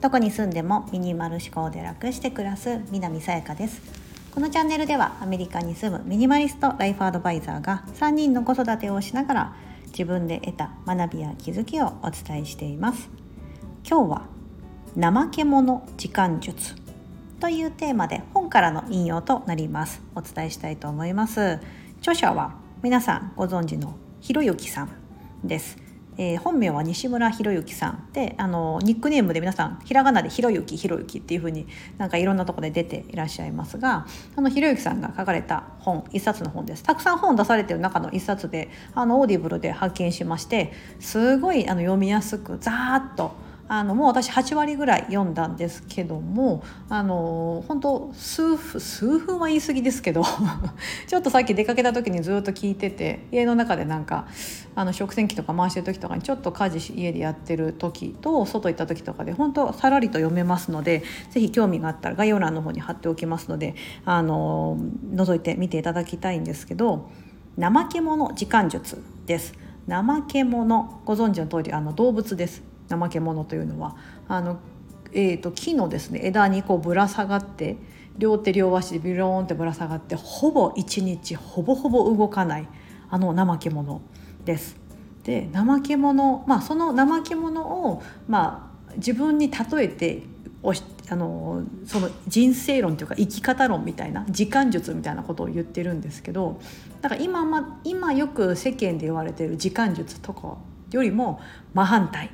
どこに住んでもミニマル思考で楽して暮らす南さやかです。このチャンネルではアメリカに住むミニマリストライフアドバイザーが3人の子育てをしながら自分で得た学びや気づきをお伝えしています。今日は怠け者時間術というテーマで本からの引用となります。お伝えしたいと思います。著者は皆さんご存知のひろゆきさん。です。えー、本名は西村博之さんであのニックネームで皆さんひらがなで「ひろゆきひろゆき」っていうふうになんかいろんなとこで出ていらっしゃいますがあのひろゆきさんが書かれた本一冊の本です。たくさん本出されてる中の一冊であのオーディブルで発見しましてすごいあの読みやすくざーっとあのもう私8割ぐらい読んだんですけどもあの本当数分数分は言い過ぎですけど ちょっとさっき出かけた時にずっと聞いてて家の中でなんかあの食洗機とか回してる時とかにちょっと家事家でやってる時と外行った時とかで本当さらりと読めますので是非興味があったら概要欄の方に貼っておきますのであの覗いてみていただきたいんですけど「怠け者時間術」です。怠け者ご存知の通りあの動物です怠け者というのはあの、えーと、木のですね枝にこうぶら下がって両手両足でビローンってぶら下がってほぼ一日ほぼほぼ動かないあの怠け者です。で怠け者、まあ、その怠け者を、まあ、自分に例えておしあのその人生論というか生き方論みたいな時間術みたいなことを言ってるんですけどだから今,、ま、今よく世間で言われている時間術とかよりも真反対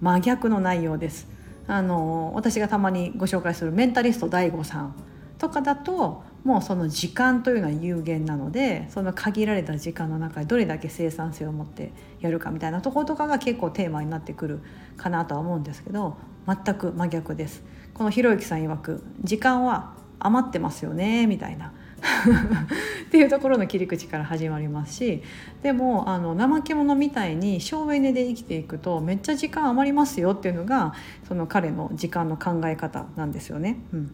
真逆の内容です。あの私がたまにご紹介するメンタリスト DAIGO さんとかだともうその時間というのは有限なのでその限られた時間の中でどれだけ生産性を持ってやるかみたいなところとかが結構テーマになってくるかなとは思うんですけど全く真逆です。このひろゆきさん曰く時間は余ってますよねみたいな っていうところの切り口から始まりますしでもあの怠け者みたいに省エネで生きていくとめっちゃ時間余りますよっていうのがその彼の時間の考え方なんですよね。うん、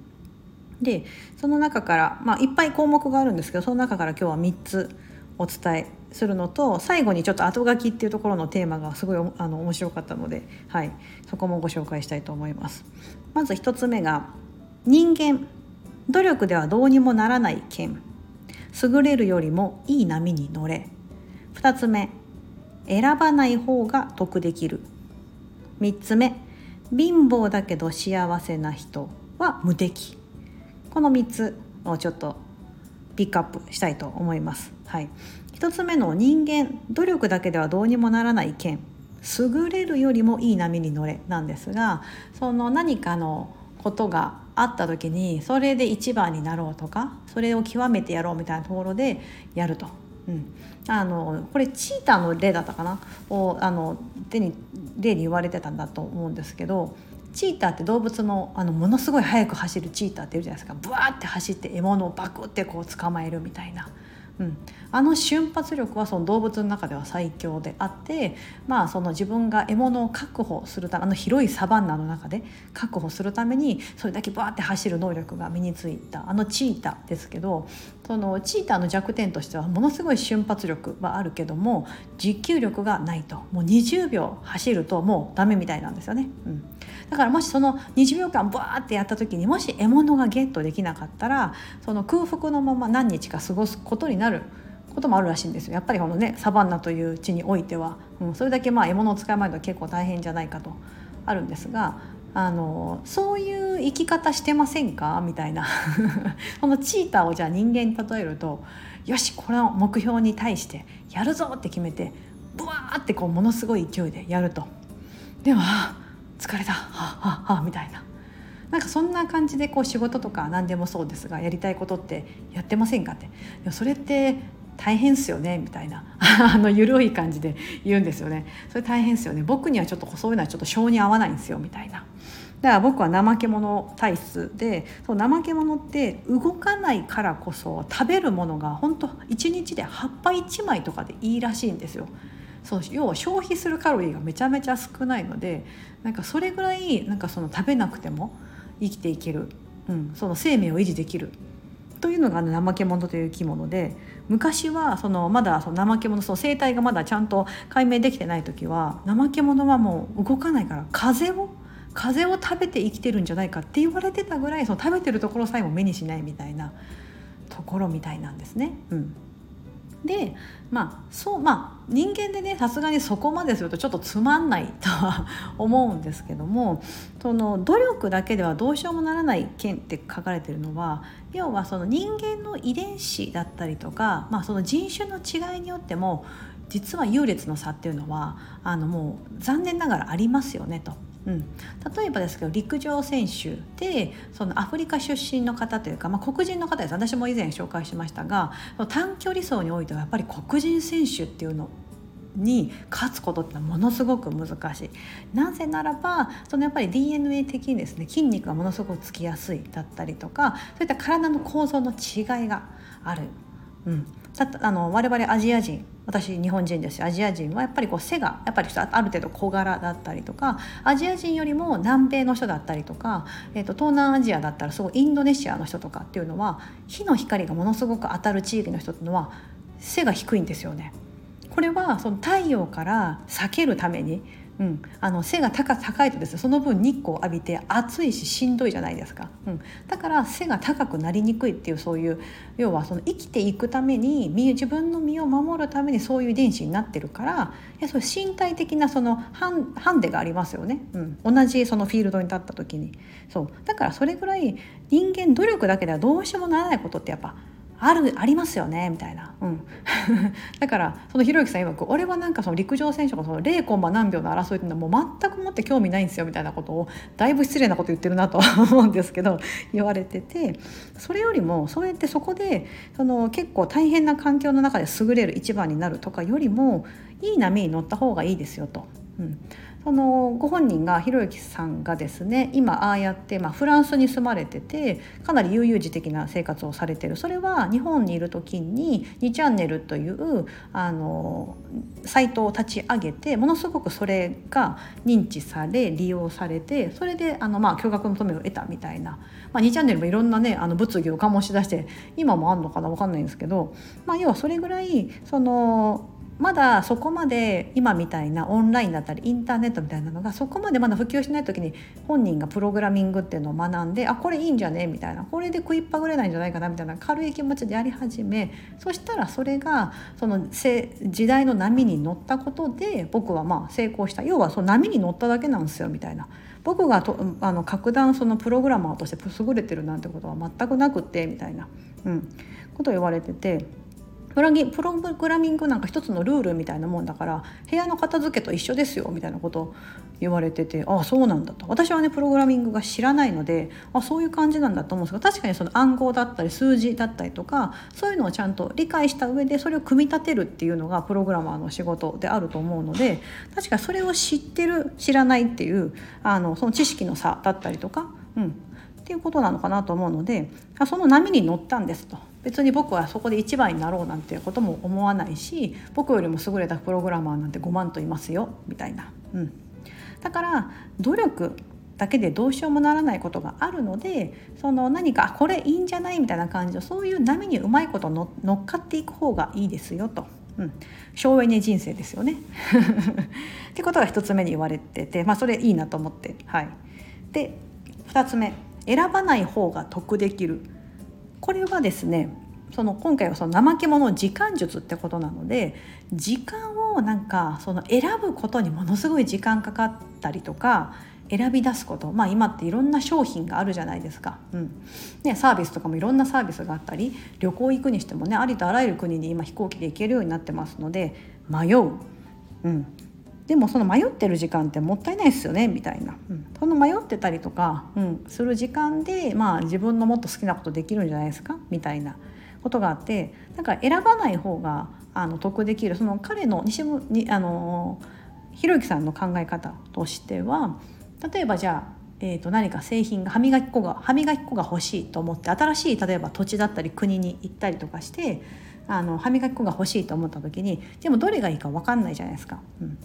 でその中から、まあ、いっぱい項目があるんですけどその中から今日は3つお伝えするのと最後にちょっと後書きっていうところのテーマがすごいあの面白かったので、はい、そこもご紹介したいと思います。まず1つ目が人間努力ではどうにもならない剣。優れるよりもいい波に乗れ。2つ目選ばない方が得できる。3つ目貧乏だけど幸せな人は無敵。この3つをちょっとピックアップしたいと思います。はい、1つ目の人間努力だけではどうにもならない剣。優れるよりもいい波に乗れなんですがその何かのことがあった時にそれで一番になろうとかそれを極めてやろうみたいなところでやると。うん、あのこれチーターの例だったかな？をあの手に例に言われてたんだと思うんですけどチーターって動物のあのものすごい速く走るチーターっているじゃないですかブワーって走って獲物をバクってこう捕まえるみたいな。うん、あの瞬発力はその動物の中では最強であって、まあ、その自分が獲物を確保するためあの広いサバンナの中で確保するためにそれだけバーって走る能力が身についたあのチーターですけどそのチーターの弱点としてはものすごい瞬発力はあるけども持久力がないと。もう20秒走るともうダメみたいなんですよね。うん。だからもしその20秒間バーってやった時にもし獲物がゲットできなかったらその空腹のまま何日か過ごすことになることもあるらしいんですよ。やっぱりこのねサバンナという地においては、うん、それだけまあ獲物を使いまいと結構大変じゃないかと。あるんですがあのそういう生き方してませんか？みたいな。このチーターをじゃあ人間に例えるとよしこの目標に対してやるぞって決めてブワーってこうものすごい勢いでやると。では疲れた。はあはあみたいな。なんかそんな感じでこう仕事とか何でもそうですがやりたいことってやってませんかって。それって大変っすよねみたいな。あの緩い感じで言うんですよね。それ大変っすよね。僕にはちょっとそういうのはちょっと性に合わないんですよみたいな。だから僕は怠け者体質でそう怠け者って動かないからこそ食べるものが本当1日で葉っぱ1枚とかでいいらしいんですよ。そう要は消費するカロリーがめちゃめちゃ少ないのでなんかそれぐらいなんかその食べなくても生きていける、うん、その生命を維持できる。というのが、あの、怠け者という生き物で昔はそのまだその怠け者その生態がまだちゃんと解明できてない時は怠け者はもう動かないから風を風を食べて生きてるんじゃないかって言われてたぐらいその食べてるところさえも目にしないみたいなところみたいなんですね。うんでまあそうまあ人間でねさすがにそこまでするとちょっとつまんないとは思うんですけどもその努力だけではどうしようもならない件って書かれてるのは要はその人間の遺伝子だったりとか、まあ、その人種の違いによっても実は優劣の差っていうのはあのもう残念ながらありますよねと。うん、例えばですけど陸上選手でそのアフリカ出身の方というか、まあ、黒人の方です。私も以前紹介しましたが短距離走においてはやっぱり黒人選手っていうのに勝つことってのはものすごく難しい。なぜならばそのやっぱり DNA 的にですね筋肉がものすごくつきやすいだったりとかそういった体の構造の違いがある。うん、たあの我々アジア人私日本人ですしアジア人はやっぱりこう背がやっぱりある程度小柄だったりとかアジア人よりも南米の人だったりとか、えーと、東南アジアだったらすごいインドネシアの人とかっていうのは火の光がものすごく当たる地域の人っていうのは背が低いんですよね。これはその太陽から避けるためにうん、あの背が高高いとですねその分日光を浴びて暑いししんどいじゃないですか、うん、だから背が高くなりにくいっていうそういう要はその生きていくために自分の身を守るためにそういう遺伝子になってるからいやそれ身体的なそのハンハンデがありますよね、うん、同じそのフィールドに立った時に。そう。だからそれぐらい人間努力だけではどうしてもならないことってやっぱあるありますよねみたいな、うん、だからそのひろゆきさん曰く俺はなんかその陸上選手がその0コンマ何秒の争いっていうのはもう全くもって興味ないんですよみたいなことをだいぶ失礼なこと言ってるなと 思うんですけど言われててそれよりもそうやってそこでその結構大変な環境の中で優れる一番になるとかよりもいい波に乗った方がいいですよと。うん。そのご本人がひろゆきさんがですね今ああやって、まあ、フランスに住まれててかなり悠々自適な生活をされてる。それは日本にいる時に2チャンネルというあのサイトを立ち上げてものすごくそれが認知され利用されてそれであの、まあ、巨額の富を得たみたいな、まあ、2チャンネルもいろんなねあの物議を醸し出して今もあるのかな分かんないんですけど、まあ、要はそれぐらいそのまだそこまで今みたいなオンラインだったりインターネットみたいなのがそこまでまだ普及しない時に本人がプログラミングっていうのを学んであこれいいんじゃね？みたいな。これで食いっぱぐれないんじゃないかな？みたいな。軽い気持ちでやり始めそしたらそれがその時代の波に乗ったことで僕はまあ成功した。要はその波に乗っただけなんですよみたいな。僕がとあの格段そのプログラマーとして優れてるなんてことは全くなくってみたいな、うん、ことを言われてて。プラギプログラミングなんか一つのルールみたいなもんだから部屋の片付けと一緒ですよみたいなこと言われててああそうなんだと私はねプログラミングが知らないのであそういう感じなんだと思うんですが確かにその暗号だったり数字だったりとかそういうのをちゃんと理解した上でそれを組み立てるっていうのがプログラマーの仕事であると思うので確かそれを知ってる知らないっていうあのその知識の差だったりとか、うん、っていうことなのかなと思うのでその波に乗ったんですと。別に僕はそこで一番になろうなんていうことも思わないし僕よりも優れたプログラマーなんて5万といますよみたいな、うん、だから努力だけでどうしようもならないことがあるのでその何かこれいいんじゃないみたいな感じのそういう波にうまいこと乗っかっていく方がいいですよと。うん、省エネ人生ですよね。ってことが1つ目に言われてて、まあ、それいいなと思って。はい、で2つ目。選ばない方が得できる。これはですねその今回はその怠け者時間術ってことなので時間をなんかその選ぶことにものすごい時間かかったりとか選び出すことまあ今っていろんな商品があるじゃないですか、うん。ね、サービスとかもいろんなサービスがあったり旅行行くにしてもねありとあらゆる国に今飛行機で行けるようになってますので迷う、うん、でもその迷ってる時間ってもったいないですよねみたいな、うん、その迷ってたりとか、うん、する時間で、まあ、自分のもっと好きなことできるんじゃないですか？みたいな。ことがあってだから選ばない方があの得できる。その彼の西村にあのひろゆきさんの考え方としては例えばじゃあえー、と何か製品が歯磨き粉が歯磨き粉が欲しいと思って新しい例えば土地だったり国に行ったりとかしてあの歯磨き粉が欲しいと思った時にでもどれがいいか分かんないじゃないですか。うん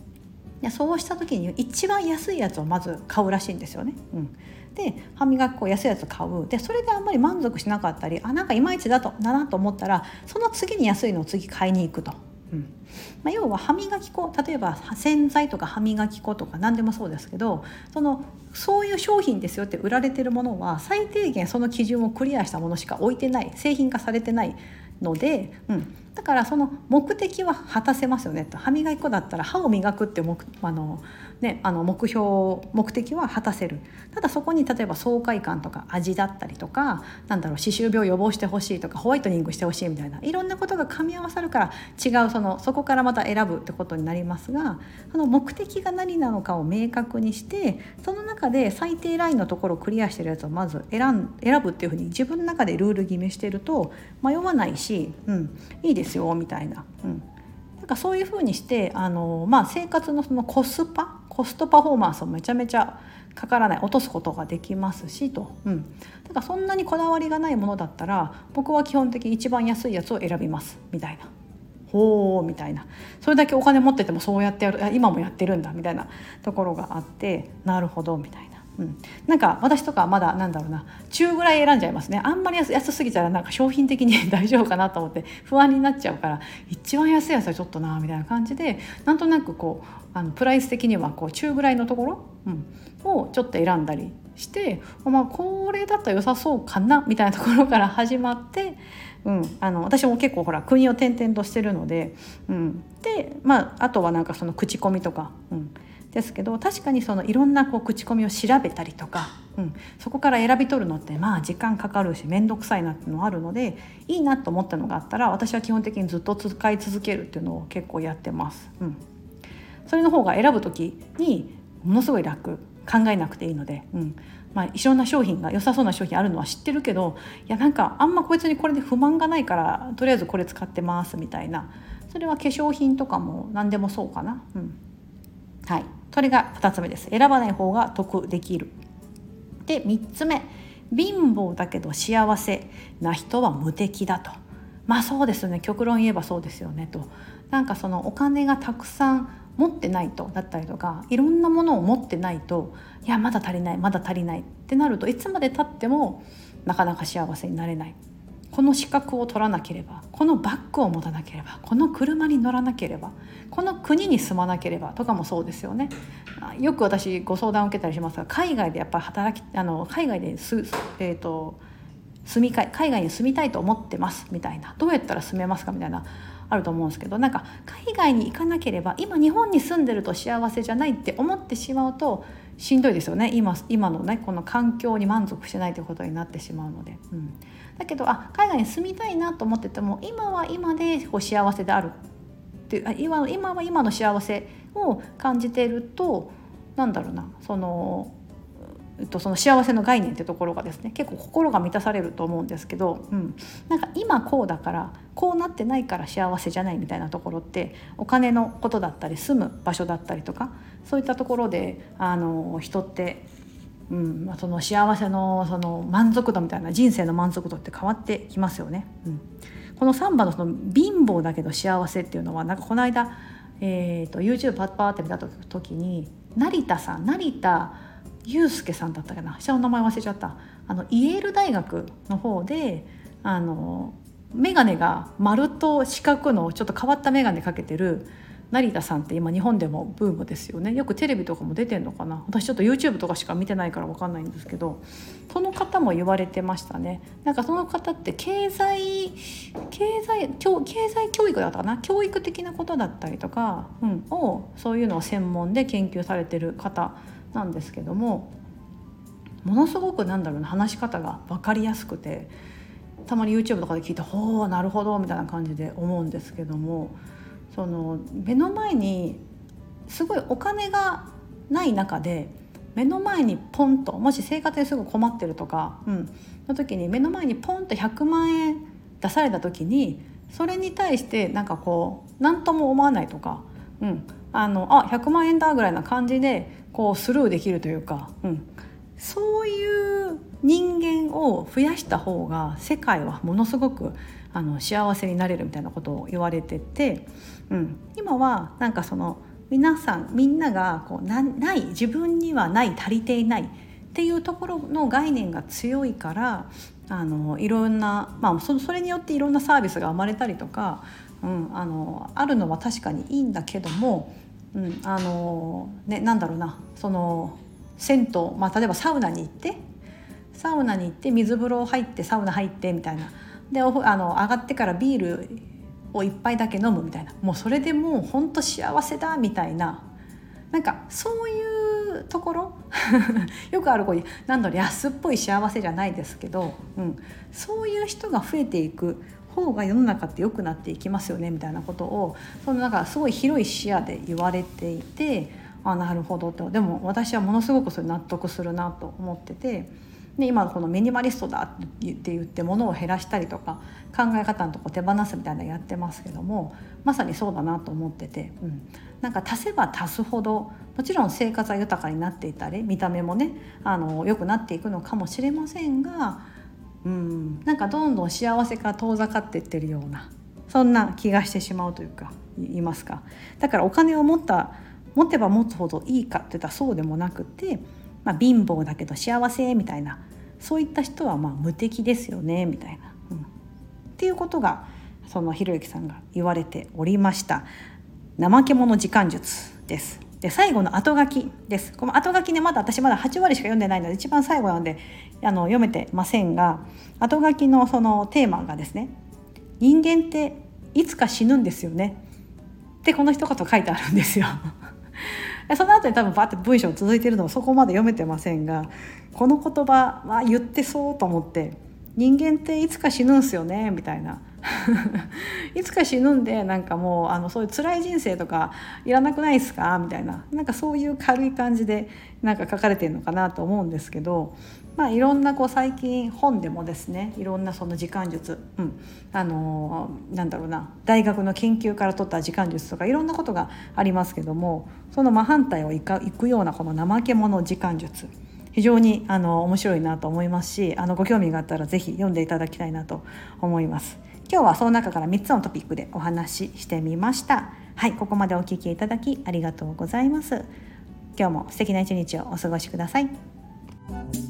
でそうした時に一番安いやつをまず買うらしいんですよね。うん、で歯磨き粉安いやつ買うでそれであんまり満足しなかったりあなんかいまいちだとだなと思ったらその次に安いのを次買いに行くと。うんまあ、要は歯磨き粉例えば洗剤とか歯磨き粉とか何でもそうですけどそのそういう商品ですよって売られてるものは最低限その基準をクリアしたものしか置いてない製品化されてないので、うん、だからその目的は果たせますよねと。歯磨き粉だったら歯を磨くって目あの、ね、あの目標目的は果たせる。ただそこに例えば爽快感とか味だったりとかなんだろう歯周病予防してほしいとかホワイトニングしてほしいみたいないろんなことが噛み合わさるから違うそのそこからまた選ぶってことになりますがその目的が何なのかを明確にしてその中で最低ラインのところをクリアしてるやつをまず選ん選ぶっていうふうに自分の中でルール決めしてると迷わないし、うん、いいですよみたいな。うんなんかそういうふうにしてあの、まあ、生活のそのコスパコストパフォーマンスをめちゃめちゃかからない落とすことができますしと、うん、だからそんなにこだわりがないものだったら僕は基本的に一番安いやつを選びますみたいな。ほうみたいなそれだけお金持っててもそうやってやる今もやってるんだみたいなところがあってなるほどみたいな。うん、なんか私とかまだなんだろうな。中ぐらい選んじゃいますね。あんまり安すぎたらなんか商品的に 大丈夫かなと思って不安になっちゃうから一番安いやつはちょっとなみたいな感じでなんとなくこうあのプライス的にはこう中ぐらいのところ、うん、をちょっと選んだりしてまあこれだったら良さそうかなみたいなところから 始まって、うん、あの私も結構ほら国を転々としてるので、うん、でまああとはなんかその口コミとか。うん。ですけど確かにそのいろんなこう口コミを調べたりとか、うん、そこから選び取るのってまあ時間かかるし面倒くさいなっていうのがあるのでいいなと思ったのがあったら私は基本的にずっと使い続けるっていうのを結構やってます。うん、それの方が選ぶ時にものすごい楽。考えなくていいので、うん。まあ、いろんな商品が良さそうな商品あるのは知ってるけどいやなんかあんまこいつにこれで不満がないからとりあえずこれ使ってますみたいな。それは化粧品とかも何でもそうかな。うん。はい、それが2つ目です。選ばない方が得できる。で3つ目。貧乏だけど幸せな人は無敵だと。まあそうですね。極論言えばそうですよねと。なんかそのお金がたくさん持ってないとだったりとかいろんなものを持ってないといやまだ足りないまだ足りないってなるといつまでたってもなかなか幸せになれない。この資格を取らなければこのバッグを持たなければこの車に乗らなければこの国に住まなければとかもそうですよね。よく私ご相談を受けたりしますが海外でやっぱり働きあの海外ですえーと、住み海外に住みたいと思ってますみたいな。どうやったら住めますかみたいなあると思うんですけどなんか海外に行かなければ今日本に住んでると幸せじゃないって思ってしまうとしんどいですよね。今今のねこの環境に満足してないということになってしまうので。うん。だけどあ海外に住みたいなと思ってても今は今でこう幸せである。っていう今今は今の幸せを感じているとなんだろうなそのとその幸せの概念ってところがですね結構心が満たされると思うんですけど、うん、なんか今こうだからこうなってないから幸せじゃないみたいなところってお金のことだったり住む場所だったりとかそういったところであの人ってうんまあ、その幸せのその満足度みたいな人生の満足度って変わってきますよね。うん、この3番のその貧乏だけど幸せっていうのはなんかこの間、えーと、YouTube パッパーって見た時に成田さん成田祐介さんだったかな。下の名前忘れちゃった。あのイェール大学の方であの眼鏡が丸と四角のちょっと変わった眼鏡かけてる成田さんって今日本でもブームですよね。よくテレビとかも出てんのかな。私ちょっと YouTube とかしか見てないから分かんないんですけどその方も言われてましたね。なんかその方って経済経済教経済教育だったかな。教育的なことだったりとか、うん、をそういうのを専門で研究されてる方なんですけどもものすごくなんだろうな話し方が分かりやすくてたまに YouTube とかで聞いて「ほうなるほど」みたいな感じで思うんですけども。その目の前にすごいお金がない中で目の前にポンともし生活にすぐ困ってるとか、うん、の時に目の前にポンと100万円出された時にそれに対してなんかこう何とも思わないとか、うん、あのあ100万円だぐらいな感じでこうスルーできるというか、うん、そういう人間を増やした方が世界はものすごくあの幸せになれるみたいなことを言われてて、うん、今はなんかその皆さんみんながこうない自分にはない足りていないっていうところの概念が強いからあのいろんな、まあ、そそれによっていろんなサービスが生まれたりとか、うん、あのあるのは確かにいいんだけども、うん。あのね、なんだろうな。その銭湯、まあ、例えばサウナに行ってサウナに行って水風呂入ってサウナ入ってみたいな。であの上がってからビールを1杯だけ飲むみたいな。もうそれでもうほんと幸せだみたいな。なんかそういうところ？よくあるこういうなんだろう安っぽい幸せじゃないですけど、うん、そういう人が増えていく方が世の中って良くなっていきますよねみたいなことをそのなんかすごい広い視野で言われていてあなるほどと。でも私はものすごくそれ納得するなと思ってて。で今このミニマリストだって言ってものを減らしたりとか考え方のとこ手放すみたいなのやってますけどもまさにそうだなと思ってて、うん、なんか足せば足すほどもちろん生活は豊かになっていたり見た目もねあの良くなっていくのかもしれませんが、うん、なんかどんどん幸せから遠ざかっていってるようなそんな気がしてしまうというか言いますか。だからお金を持った持てば持つほどいいかって言ったらそうでもなくてまあ、貧乏だけど幸せみたいなそういった人はまあ無敵ですよねみたいな、うん。っていうことがそのひろゆきさんが言われておりました怠け者時間術です。で最後の後書きです。この後書きねまだ私まだ8割しか読んでないので一番最後なんであの読めてませんが後書きのそのテーマがですね人間っていつか死ぬんですよねってこの一言書いてあるんですよ。その後に多分バッて文章続いてるのをそこまで読めてませんがこの言葉は言ってそうと思って人間っていつか死ぬんすよねみたいな。いつか死ぬんでなんかもうあのそういう辛い人生とかいらなくないですかみたいな。なんかそういう軽い感じでなんか書かれてるのかなと思うんですけどまあ、いろんなこう最近本でもですねいろんなその時間術、うん、あのなんだろうな大学の研究から取った時間術とかいろんなことがありますけどもその真反対をいかいくようなこの怠け者時間術非常にあの面白いなと思いますしあのご興味があったら是非読んでいただきたいなと思います。今日はその中から3つのトピックでお話ししてみました。はい、ここまでお聞きいただきありがとうございます。今日も素敵な一日をお過ごしください。